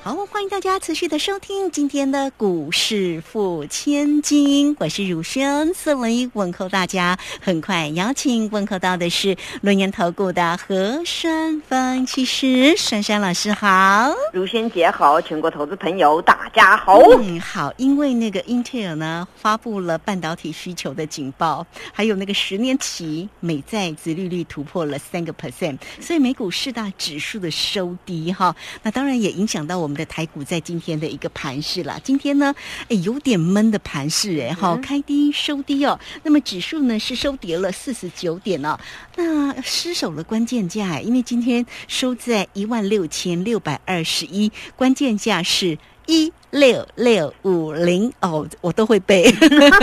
好，欢迎大家持续的收听今天的股市付千金，我是汝轩，四维问候大家。很快邀请问候到的是轮研投顾的何山分析师珊珊老师，好，汝轩姐好，全国投资朋友大家好。嗯，好，因为那个英特尔呢发布了半导体需求的警报，还有那个十年期美债殖利率突破了三个 percent，所以美股四大指数的收低哈，那当然也影响到我们。的台股在今天的一个盘势啦，今天呢，哎，有点闷的盘势哎，好，开低收低哦。那么指数呢是收跌了四十九点哦，那失守了关键价，因为今天收在一万六千六百二十一，关键价是。一六六五零哦，我都会背。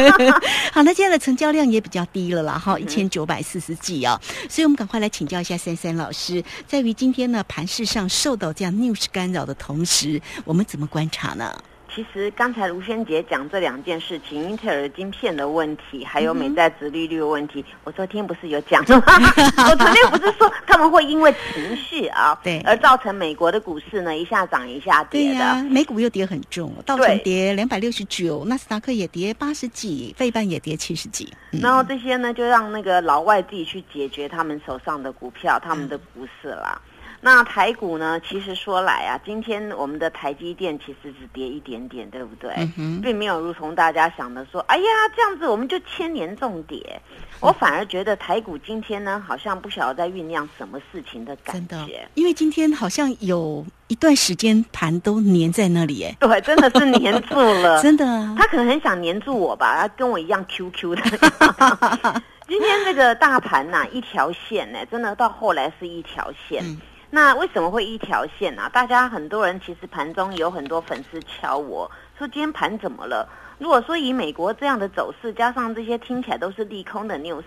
好，那现在的成交量也比较低了啦，哈，一千九百四十几哦，所以我们赶快来请教一下珊珊老师，在于今天呢盘市上受到这样 news 干扰的同时，我们怎么观察呢？其实刚才卢萱姐讲这两件事情，英特尔晶片的问题，还有美债殖利率的问题，我昨天不是有讲吗？我昨天不是说他们会因为情绪啊，对，而造成美国的股市呢一下涨一下跌的，美股又跌很重，道琼跌两百六十九，纳斯达克也跌八十几，费半也跌七十几，然后这些呢就让那个老外自己去解决他们手上的股票，他们的股市啦。那台股呢？其实说来啊，今天我们的台积电其实只跌一点点，对不对？并没有如同大家想的说，哎呀，这样子我们就千年重跌。我反而觉得台股今天呢，好像不晓得在酝酿什么事情的感觉。因为今天好像有一段时间盘都粘在那里，哎，对，真的是粘住了，真的。他可能很想粘住我吧，他跟我一样 QQ 的。今天这个大盘呐，一条线呢，真的到后来是一条线。那为什么会一条线呢？大家很多人其实盘中有很多粉丝敲我说今天盘怎么了？如果说以美国这样的走势，加上这些听起来都是利空的 news，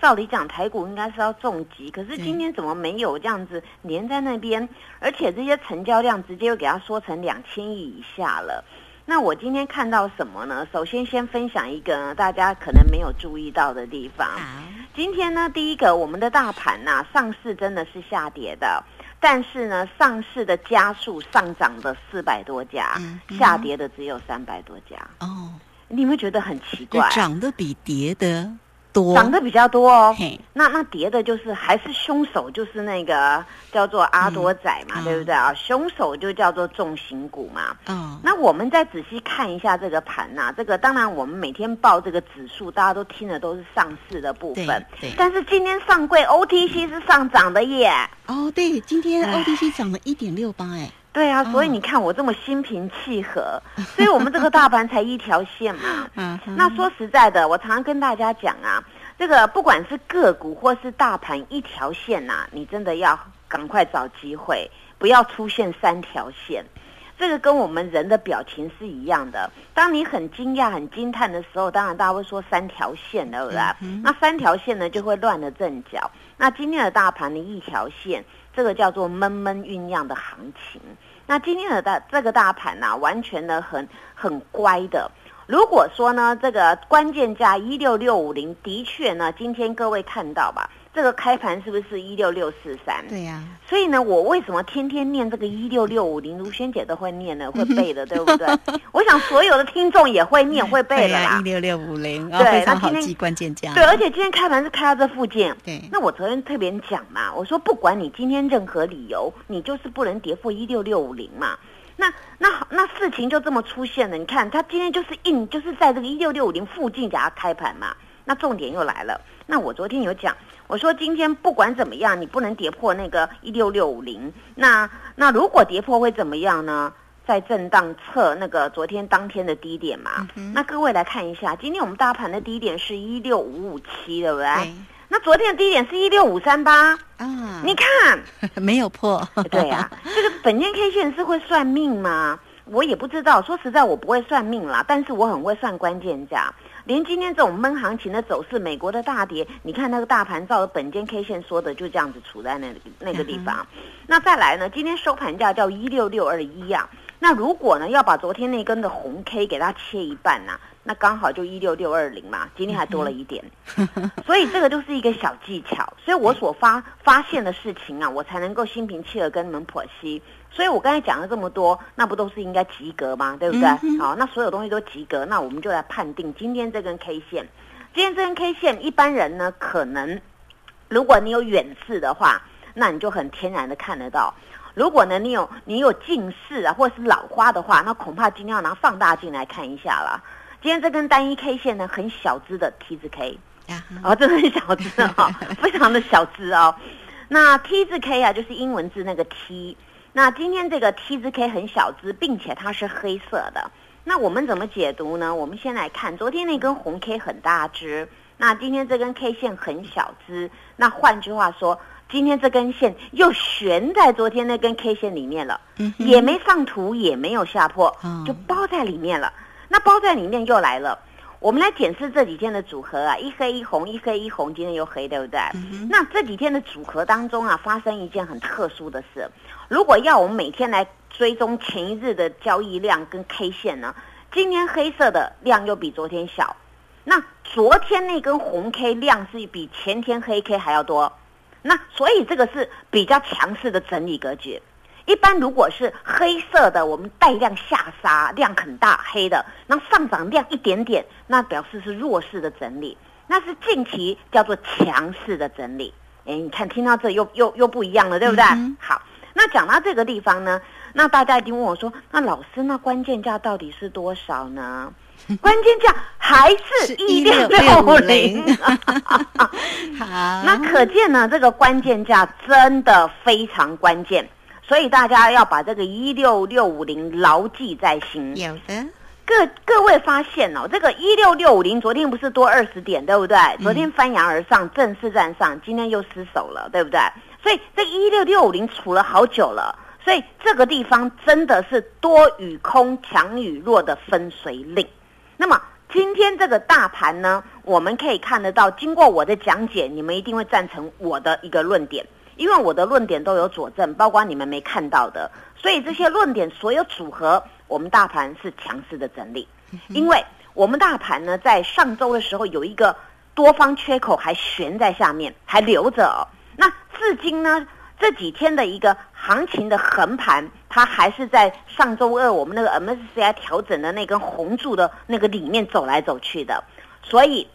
照理讲台股应该是要重击，可是今天怎么没有这样子连在那边？而且这些成交量直接又给它缩成两千亿以下了。那我今天看到什么呢？首先先分享一个大家可能没有注意到的地方。今天呢，第一个我们的大盘呐，上市真的是下跌的。但是呢，上市的家数上涨的四百多家，下跌的只有三百多家。哦，你会觉得很奇怪，涨的比跌的。多涨得比较多哦，那那跌的就是还是凶手，就是那个叫做阿多仔嘛，对不对啊？凶手就叫做重型股嘛。嗯，那我们再仔细看一下这个盘呐，这个当然我们每天报这个指数，大家都听的都是上市的部分。对，但是今天上柜 OTC 是上涨的耶。哦，对，今天 OTC 涨了一点六八，哎。对啊，所以你看我这么心平气和，所以我们这个大盘才一条线嘛。嗯，那说实在的，我常常跟大家讲啊，这个不管是个股或是大盘一条线呐，你真的要赶快找机会，不要出现三条线。这个跟我们人的表情是一样的。当你很惊讶、很惊叹的时候，当然大家会说三条线，对不对？那三条线呢，就会乱了阵脚。那今天的大盘的一条线。这个叫做闷闷酝酿的行情。那今天的大这个大盘呢，完全的很很乖的。如果说呢，这个关键价一六六五零，的确呢，今天各位看到吧。这个开盘是不是一六六四三？对呀。所以呢，我为什么天天念这个一六六五零？如萱姐都会念的，会背的，对不对？我想所有的听众也会念，会背的啦。一六六五零，对，那今天关键价。对，而且今天开盘是开到这附近。对。那我昨天特别讲嘛，我说不管你今天任何理由，你就是不能跌破一六六五零嘛。那那那事情就这么出现了。你看，他今天就是硬，就是在这个一六六五零附近给他开盘嘛。那重点又来了。那我昨天有讲。我说今天不管怎么样，你不能跌破那个一六六五零。那那如果跌破会怎么样呢？在震荡测那个昨天当天的低点嘛。那各位来看一下，今天我们大盘的低点是一六五五七，对不对？那昨天的低点是一六五三八。啊，你看 没有破。对呀，这个本间 K 线是会算命吗？我也不知道。说实在，我不会算命啦，但是我很会算关键价。连今天这种闷行情的走势，美国的大跌，你看那个大盘照本间 K 线说的，就这样子处在那那个地方。那再来呢，今天收盘价叫一六六二一啊。那如果呢，要把昨天那根的红 K 给它切一半呢，那刚好就一六六二零嘛，今天还多了一点，所以这个就是一个小技巧。所以我所发发现的事情啊，我才能够心平气和跟你们剖析。所以我刚才讲了这么多，那不都是应该及格吗？对不对？好，那所有东西都及格，那我们就来判定今天这根 K 线。今天这根 K 线，一般人呢，可能如果你有远视的话，那你就很天然的看得到。如果呢，你有你有近视啊，或者是老花的话，那恐怕今天要拿放大镜来看一下了。今天这根单一 K 线呢，很小只的 T 字 K，哦，真的很小只哈，非常的小只哦。那 T 字 K 啊，就是英文字那个 T。那今天这个 T 字 K 很小只，并且它是黑色的。那我们怎么解读呢？我们先来看昨天那根红 K 很大只，那今天这根 K 线很小只。那换句话说。今天这根线又悬在昨天那根 K 线里面了，也没上图，也没有下破，就包在里面了。那包在里面又来了。我们来检视这几天的组合啊，一黑一红，一黑一红，今天又黑，对不对？那这几天的组合当中啊，发生一件很特殊的事。如果要我们每天来追踪前一日的交易量跟 K 线呢，今天黑色的量又比昨天小。那昨天那根红 K 量是比前天黑 K 还要多。那所以这个是比较强势的整理格局。一般如果是黑色的，我们带量下杀，量很大，黑的，那上涨量一点点，那表示是弱势的整理。那是近期叫做强势的整理。哎，你看，听到这又又又不一样了，对不对？好，那讲到这个地方呢，那大家一定问我说，那老师，那关键价到底是多少呢？关键价还是一六六零，好，那可见呢，这个关键价真的非常关键，所以大家要把这个一六六五零牢记在心。有的，各各位发现哦，这个一六六五零昨天不是多二十点，对不对？昨天翻扬而上，正式站上，今天又失守了，对不对？所以这一六六五零处了好久了，所以这个地方真的是多与空、强与弱的分水岭。那么今天这个大盘呢，我们可以看得到，经过我的讲解，你们一定会赞成我的一个论点，因为我的论点都有佐证，包括你们没看到的，所以这些论点所有组合，我们大盘是强势的整理，因为我们大盘呢，在上周的时候有一个多方缺口还悬在下面，还留着，那至今呢？这几天的一个行情的横盘，它还是在上周二我们那个 MSCI 调整的那根红柱的那个里面走来走去的，所以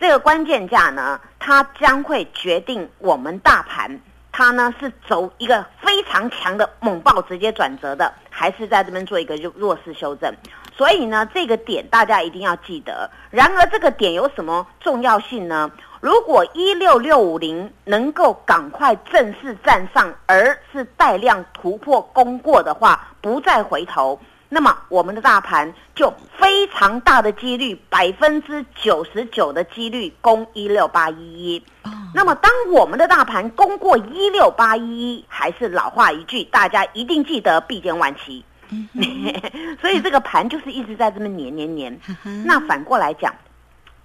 这个关键价呢，它将会决定我们大盘，它呢是走一个非常强的猛爆直接转折的，还是在这边做一个弱弱势修正。所以呢，这个点大家一定要记得。然而，这个点有什么重要性呢？如果一六六五零能够赶快正式站上，而是带量突破攻过的话，不再回头，那么我们的大盘就非常大的几率，百分之九十九的几率攻一六八一一。那么当我们的大盘攻过一六八一一，还是老话一句，大家一定记得必见万期。所以这个盘就是一直在这么黏黏黏。那反过来讲。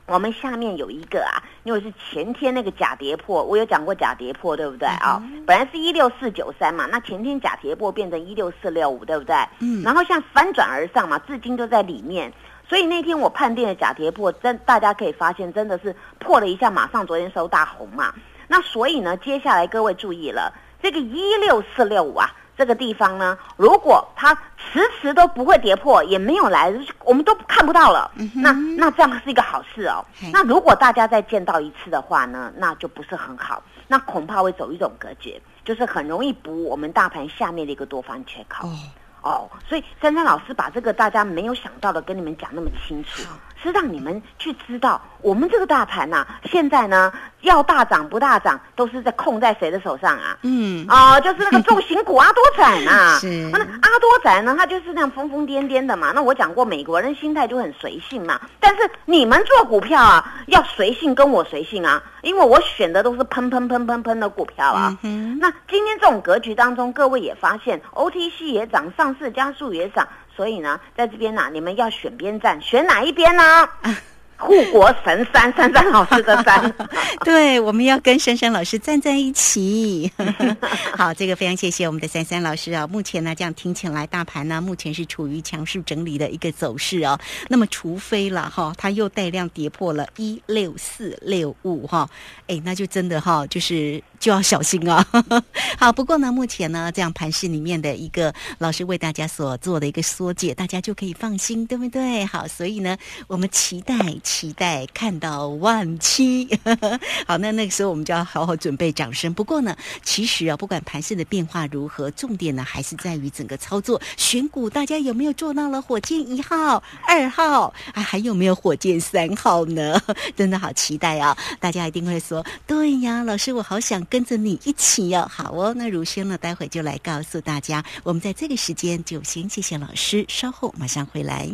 我们下面有一个啊，因为是前天那个假跌破，我有讲过假跌破，对不对啊？本来是一六四九三嘛，那前天假跌破变成一六四六五，对不对？嗯。然后像翻转而上嘛，至今都在里面，所以那天我判定的假跌破，真大家可以发现真的是破了一下，马上昨天收大红嘛。那所以呢，接下来各位注意了，这个一六四六五啊。这个地方呢，如果它迟迟都不会跌破，也没有来，我们都看不到了。那那这样是一个好事哦。那如果大家再见到一次的话呢，那就不是很好。那恐怕会走一种隔绝，就是很容易补我们大盘下面的一个多方缺口。哦，所以珊珊老师把这个大家没有想到的跟你们讲那么清楚。是让你们去知道，我们这个大盘呐，现在呢要大涨不大涨，都是在控在谁的手上啊？嗯，啊，就是那个重型股阿多仔呐。是，那阿多仔呢，他就是那样疯疯癫癫的嘛。那我讲过，美国人心态就很随性嘛。但是你们做股票啊，要随性，跟我随性啊，因为我选的都是喷喷喷喷喷的股票啊。那今天这种格局当中，各位也发现，OTC 也涨，上市加速也涨。所以呢，在这边呢，你们要选边站，选哪一边呢？护国神山，珊珊老师的山。对，我们要跟珊珊老师站在一起。好，这个非常谢谢我们的珊珊老师啊。目前呢，这样听起来，大盘呢目前是处于强势整理的一个走势哦。那么，除非了哈，它又带量跌破了一六四六五哈，哎，那就真的哈，就是就要小心啊。好，不过呢，目前呢，这样盘市里面的一个老师为大家所做的一个缩解，大家就可以放心，对不对？好，所以呢，我们期待。期待看到万七，好，那那个时候我们就要好好准备掌声。不过呢，其实啊，不管盘势的变化如何，重点呢还是在于整个操作选股。大家有没有做到了火箭一号、二号啊？还有没有火箭三号呢？真的好期待啊！大家一定会说，对呀，老师，我好想跟着你一起哦。好哦，那如轩呢，待会就来告诉大家。我们在这个时间就先谢谢老师，稍后马上回来。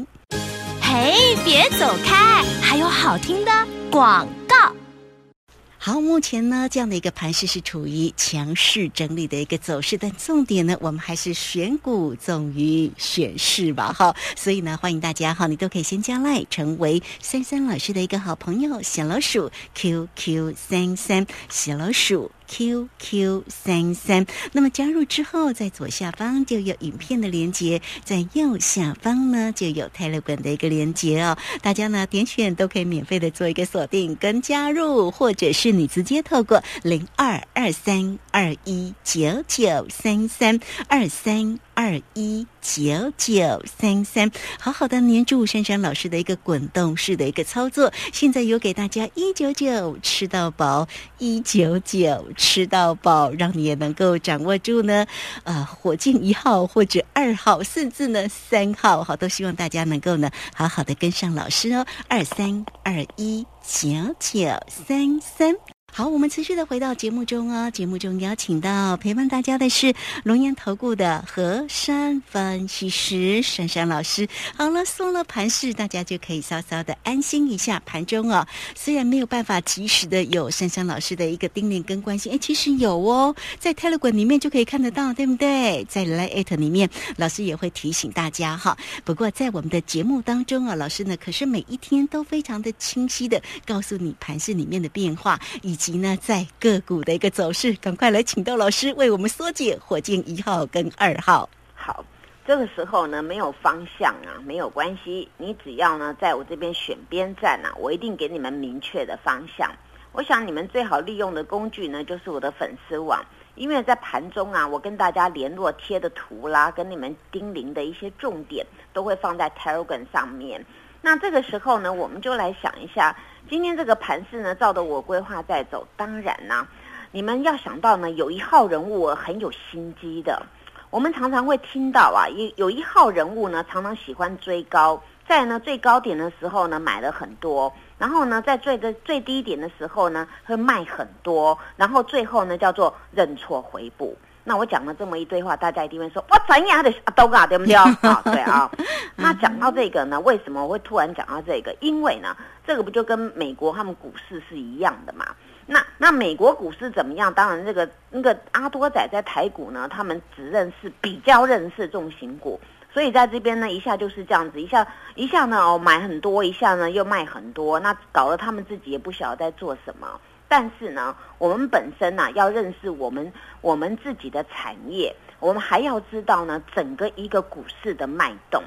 嘿，别走开！还有好听的广告。好，目前呢，这样的一个盘势是处于强势整理的一个走势，但重点呢，我们还是选股重于选势吧。哈，所以呢，欢迎大家哈，你都可以先加赖成为三三老师的一个好朋友，小老鼠 QQ 三三，小老鼠。QQ 三三，那么加入之后，在左下方就有影片的连接，在右下方呢就有泰勒管的一个连接哦。大家呢点选都可以免费的做一个锁定跟加入，或者是你直接透过零二二三二一九九三三二三。二一九九三三，好好的黏住珊珊老师的一个滚动式的一个操作。现在有给大家一九九吃到饱，一九九吃到饱，让你也能够掌握住呢。呃，火箭一号或者二号，甚至呢三号，好，都希望大家能够呢好好的跟上老师哦。二三二一九九三三。好，我们持续的回到节目中哦。节目中邀请到陪伴大家的是龙岩投顾的何山分析师珊珊老师。好了，送了盘势，大家就可以稍稍的安心一下。盘中哦，虽然没有办法及时的有珊珊老师的一个叮咛跟关心，哎，其实有哦，在 Telegram 里面就可以看得到，对不对？在 Line 里面，老师也会提醒大家哈。不过在我们的节目当中啊，老师呢可是每一天都非常的清晰的告诉你盘势里面的变化以。及呢，在个股的一个走势，赶快来请到老师为我们缩解火箭一号跟二号。好，这个时候呢，没有方向啊，没有关系，你只要呢，在我这边选边站啊，我一定给你们明确的方向。我想你们最好利用的工具呢，就是我的粉丝网，因为在盘中啊，我跟大家联络贴的图啦，跟你们叮咛的一些重点，都会放在 Telegram 上面。那这个时候呢，我们就来想一下。今天这个盘势呢，照着我规划在走。当然呢，你们要想到呢，有一号人物很有心机的。我们常常会听到啊，有有一号人物呢，常常喜欢追高，在呢最高点的时候呢买了很多，然后呢在最的最低点的时候呢会卖很多，然后最后呢叫做认错回补。那我讲了这么一堆话，大家一定会说：哇，怎样的阿东啊，对不对啊？对啊。那讲到这个呢，为什么我会突然讲到这个？因为呢，这个不就跟美国他们股市是一样的嘛？那那美国股市怎么样？当然，这个那个阿多仔在台股呢，他们只认识比较认识重型股，所以在这边呢，一下就是这样子，一下一下呢哦买很多，一下呢又卖很多，那搞得他们自己也不晓得在做什么。但是呢，我们本身呢要认识我们我们自己的产业，我们还要知道呢整个一个股市的脉动。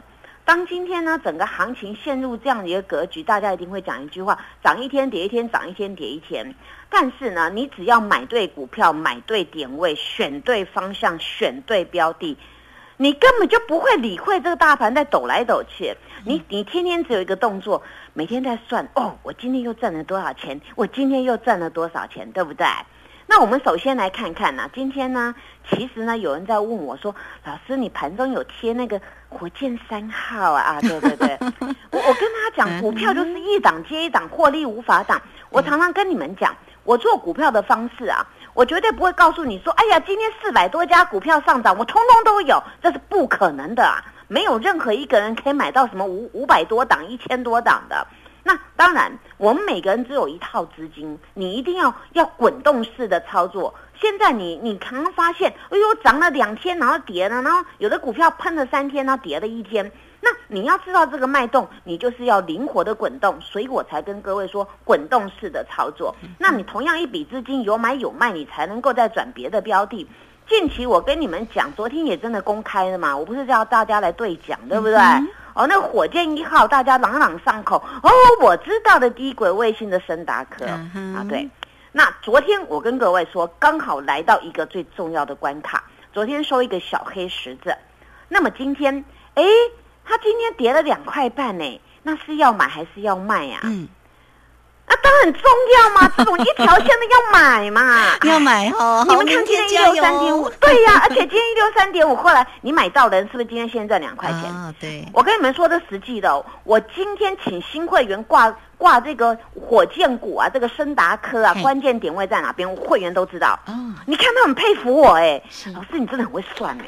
当今天呢整个行情陷入这样的一个格局，大家一定会讲一句话：涨一天跌一天，涨一天跌一天。但是呢，你只要买对股票，买对点位，选对方向，选对标的。你根本就不会理会这个大盘在抖来抖去，你你天天只有一个动作，每天在算哦，我今天又赚了多少钱？我今天又赚了多少钱？对不对？那我们首先来看看呢，今天呢，其实呢，有人在问我说，老师，你盘中有贴那个火箭三号啊？啊，对对对，我我跟他讲，股票就是一档接一档，获利无法挡。我常常跟你们讲，我做股票的方式啊。我绝对不会告诉你说，哎呀，今天四百多家股票上涨，我通通都有，这是不可能的啊！没有任何一个人可以买到什么五五百多档、一千多档的。那当然，我们每个人只有一套资金，你一定要要滚动式的操作。现在你你刚刚发现，哎呦，涨了两天，然后跌了，然后有的股票喷了三天，然后跌了一天。那你要知道这个脉动，你就是要灵活的滚动，所以我才跟各位说滚动式的操作。那你同样一笔资金有买有卖，你才能够再转别的标的。近期我跟你们讲，昨天也真的公开了嘛，我不是叫大家来对讲，对不对？哦，那火箭一号大家朗朗上口。哦，我知道的低轨卫星的森达科啊，对。那昨天我跟各位说，刚好来到一个最重要的关卡。昨天收一个小黑十字，那么今天，哎，它今天跌了两块半呢，那是要买还是要卖呀？嗯。啊，当然很重要嘛，这种一条线的要买嘛，要买哦。你们看今天一六三点五，对呀，而且今天一六三点五，后来你买到的人是不是今天现在赚两块钱？啊，对。我跟你们说的实际的，我今天请新会员挂挂这个火箭股啊，这个深达科啊，关键点位在哪边？会员都知道。哦。你看他很佩服我哎，老师你真的很会算哎，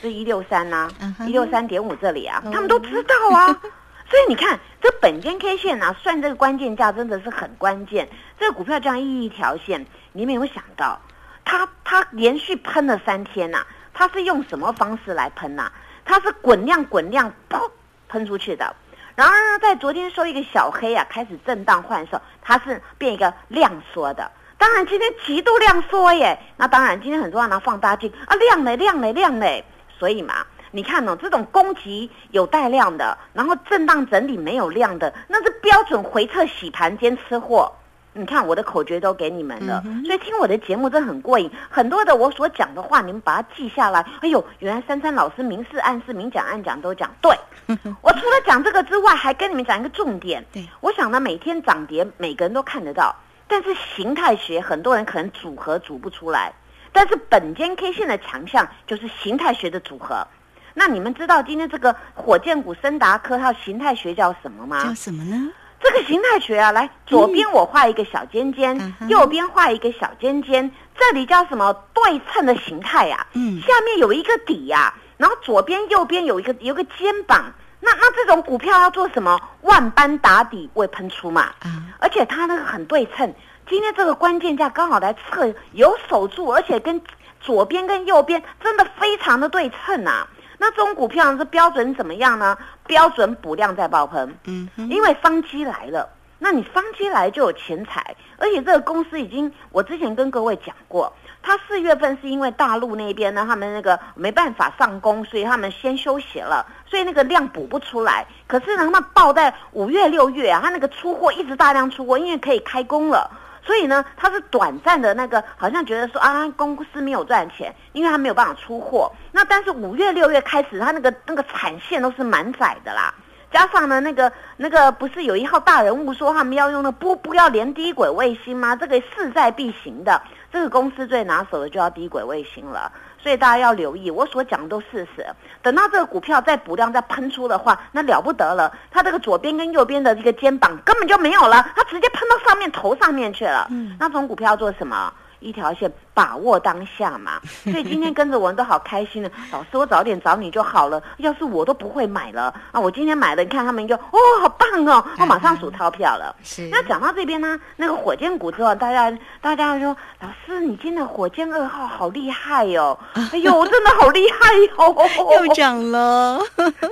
是一六三呐，一六三点五这里啊，他们都知道啊。所以你看，这本间 K 线啊，算这个关键价真的是很关键。这个股票这样一条线，你没有想到，它它连续喷了三天呐，它是用什么方式来喷呐？它是滚量滚量砰喷出去的。然而呢，在昨天收一个小黑啊，开始震荡换手，它是变一个量缩的。当然今天极度量缩耶，那当然今天很多人拿放大镜啊，量嘞量嘞量嘞，所以嘛。你看哦，这种攻击有带量的，然后震荡整理没有量的，那是标准回撤洗盘兼吃货。你看我的口诀都给你们了，所以听我的节目真的很过瘾。很多的我所讲的话，你们把它记下来。哎呦，原来珊珊老师明示暗示、明讲暗讲都讲对。我除了讲这个之外，还跟你们讲一个重点。对，我想呢，每天涨跌每个人都看得到，但是形态学很多人可能组合组不出来。但是本间 K 线的强项就是形态学的组合。那你们知道今天这个火箭股森达科它形态学叫什么吗？叫什么呢？这个形态学啊，来左边我画一个小尖尖，右边画一个小尖尖，这里叫什么对称的形态呀？嗯，下面有一个底呀，然后左边右边有一个有个肩膀，那那这种股票要做什么？万般打底未喷出嘛，而且它那个很对称，今天这个关键价刚好来测有守住，而且跟左边跟右边真的非常的对称呐。那这种股票是标准怎么样呢？标准补量在爆棚，嗯，因为商机来了，那你商机来就有钱财，而且这个公司已经，我之前跟各位讲过，它四月份是因为大陆那边呢，他们那个没办法上工，所以他们先休息了，所以那个量补不出来。可是呢，他们报在五月、六月啊，他那个出货一直大量出货，因为可以开工了。所以呢，他是短暂的那个，好像觉得说啊，公司没有赚钱，因为他没有办法出货。那但是五月、六月开始，他那个那个产线都是满载的啦。加上呢，那个那个不是有一号大人物说他们要用那不不要连低轨卫星吗？这个势在必行的，这个公司最拿手的就要低轨卫星了。所以大家要留意，我所讲的都事实。等到这个股票再补量再喷出的话，那了不得了。它这个左边跟右边的这个肩膀根本就没有了，它直接喷到上面头上面去了。嗯，那种股票做什么？一条线，把握当下嘛。所以今天跟着我们都好开心的。老师，我早点找你就好了。要是我都不会买了啊！我今天买了，你看他们就哦，好棒哦！我马上数钞票了。是。那讲到这边呢，那个火箭股之后，大家大家说，老师，你今天火箭二号好厉害哟！哎呦，真的好厉害哟！又涨了，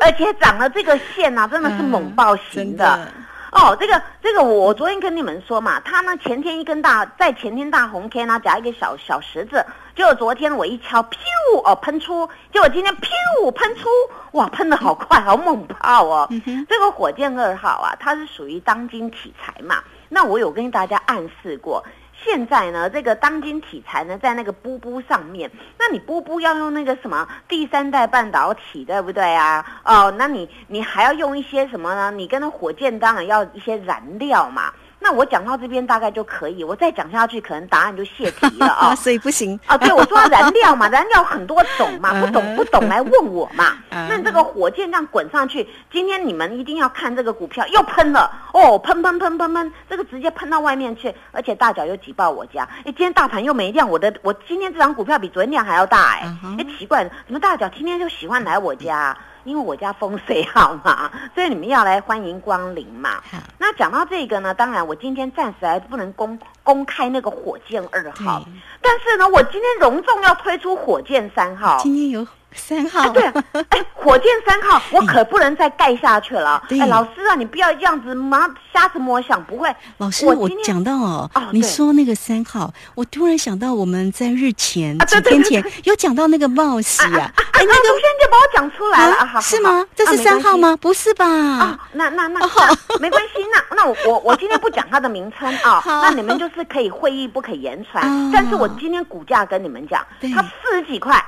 而且涨了这个线啊，真的是猛爆型的。哦，这个这个，我昨天跟你们说嘛，它呢前天一根大，在前天大红 K 呢夹一个小小十字，结果昨天我一敲，噗哦喷出，结果今天噗喷出，哇喷的好快，好猛炮哦！这个火箭二号啊，它是属于当今题材嘛，那我有跟大家暗示过。现在呢，这个当今题材呢，在那个波波上面，那你波波要用那个什么第三代半导体，对不对啊？哦，那你你还要用一些什么呢？你跟那火箭当然要一些燃料嘛。那我讲到这边大概就可以，我再讲下去可能答案就泄题了啊，所以不行啊。对，我说燃料嘛，燃料很多种嘛，不懂不懂来问我嘛。那这个火箭这样滚上去，今天你们一定要看这个股票又喷了哦，喷喷喷喷喷，这个直接喷到外面去，而且大脚又挤爆我家。哎，今天大盘又没量，我的我今天这张股票比昨天量还要大哎，哎奇怪，怎么大脚天天就喜欢来我家？因为我家风水好嘛，所以你们要来欢迎光临嘛。那讲到这个呢，当然我今天暂时还不能公公开那个火箭二号，但是呢，我今天隆重要推出火箭三号。今天有三号，对，哎，火箭三号，我可不能再盖下去了。对哎，老师啊，你不要这样子，妈瞎子摸象，不会。老师，我今天我讲到哦，哦你对说那个三号，我突然想到我们在日前啊几天前有讲到那个冒喜啊，啊，哎，那个先就把我讲出来了啊，是吗？这是三号吗？不是吧？啊，那那那好那没关系，那那我我我今天不讲它的名称啊，好那你们就是可以会议不可言传哦。但是我今天股价跟你们讲对，它四十几块，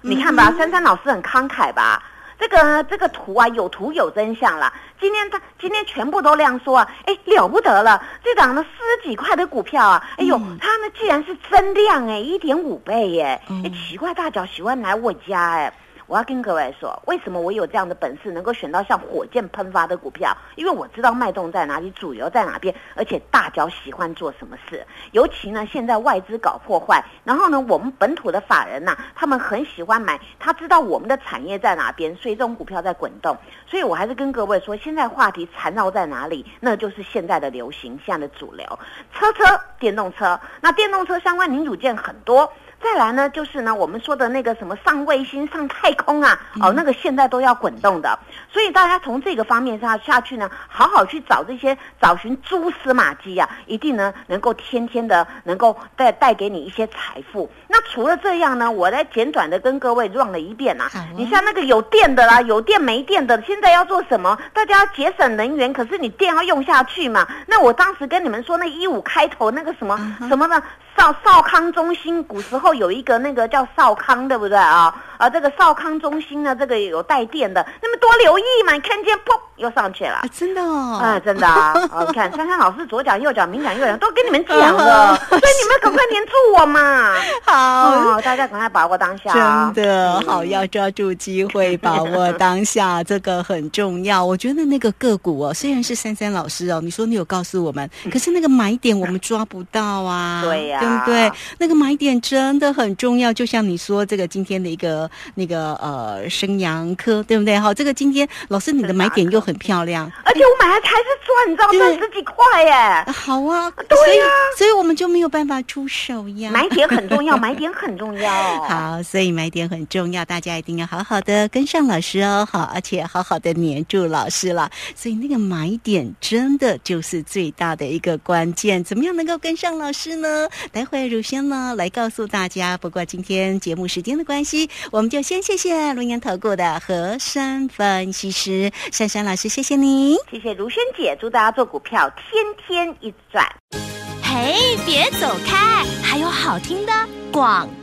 你看吧，珊珊老师很慷慨吧？这个这个图啊，有图有真相啦。今天他今天全部都亮说啊，哎了不得了，这档呢四十几块的股票啊，哎呦，它呢竟然是增量哎，一点五倍耶，嗯哎奇怪大脚喜欢来我家哎。我要跟各位说，为什么我有这样的本事，能够选到像火箭喷发的股票？因为我知道脉动在哪里，主流在哪边，而且大脚喜欢做什么事。尤其呢，现在外资搞破坏，然后呢，我们本土的法人呐、他们很喜欢买，他知道我们的产业在哪边，所以这种股票在滚动。所以我还是跟各位说，现在话题缠绕在哪里？那就是现在的流行，现在的主流，车车电动车。那电动车相关零组件很多。再来呢，就是呢，我们说的那个什么上卫星、上太空啊，哦，那个现在都要滚动的，所以大家从这个方面上下去呢，好好去找这些找寻蛛丝马迹啊，一定呢能够天天的能够带带给你一些财富。那除了这样呢，我来简短的跟各位 run 了一遍啊好啊，你像那个有电的啦，有电没电的，现在要做什么？大家要节省能源，可是你电要用下去嘛。那我当时跟你们说，那一五开头那个什么、什么的少少康中心，古时候有一个那个叫少康，对不对啊？啊，这个少康中心呢，这个有带电的，那么多留意嘛，你看见砰又上去了啊，。真的哦，啊，真的啊！哦，你看珊珊老师左脚右脚，明讲右讲，都跟你们讲了，所以你们赶快黏住我嘛！好。哦，大家赶快把握当下啊！真的好，要抓住机会，把握当下，这个很重要。我觉得那个个股哦，虽然是珊珊老师哦，你说你有告诉我们，可是那个买点我们抓不到啊，对呀对不对？那个买点真的很重要，就像你说这个今天的一个那个呃生阳科，对不对？好，这个今天老师你的买点又很漂亮。而且我买来才是赚，你知道赚十几块耶！啊好啊，对所以呀所以我们就没有办法出手呀。买点很重要，买点很重要。好，所以买点很重要，大家一定要好好的跟上老师哦，好，而且好好的黏住老师了。所以那个买点真的就是最大的一个关键，怎么样能够跟上老师呢？待会乳轩呢来告诉大家。不过今天节目时间的关系，我们就先谢谢龙岩投顾的和山分析师珊珊老师，谢谢你。谢谢卢萱姐，祝大家做股票天天一直赚。嘿，别走开，还有好听的广告。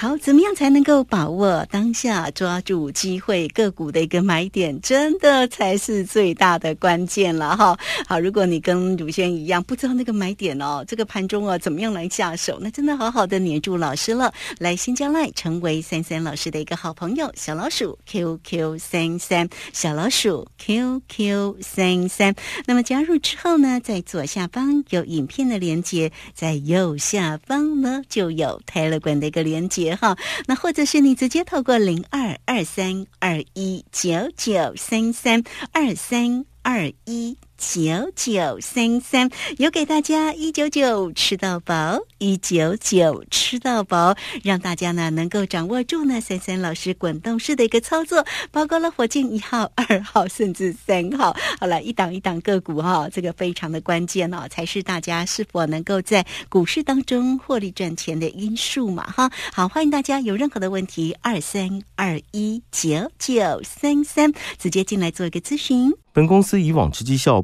好，怎么样才能够把握当下，抓住机会个股的一个买点，真的才是最大的关键了 哈。好，如果你跟鲁轩一样不知道那个买点哦，这个盘中哦怎么样来下手，那真的好好的黏住老师了，来新加赖成为三三老师的一个好朋友，小老鼠 QQ 三三，小老鼠 QQ 三三。那么加入之后呢，在左下方有影片的连接，在右下方呢就有 Telegram 的一个连接哈。那或者是你直接透过零二二三二一九九三三二三二一。九九三三有给大家一九九吃到饱，一九九吃到饱，让大家呢能够掌握住呢三三老师滚动式的一个操作，包括了火箭一号、二号甚至三号。好了，一档一档个股哈、这个非常的关键哦，才是大家是否能够在股市当中获利赚钱的因素嘛哈。好，欢迎大家有任何的问题，二三二一九九三三直接进来做一个咨询。本公司以往之绩效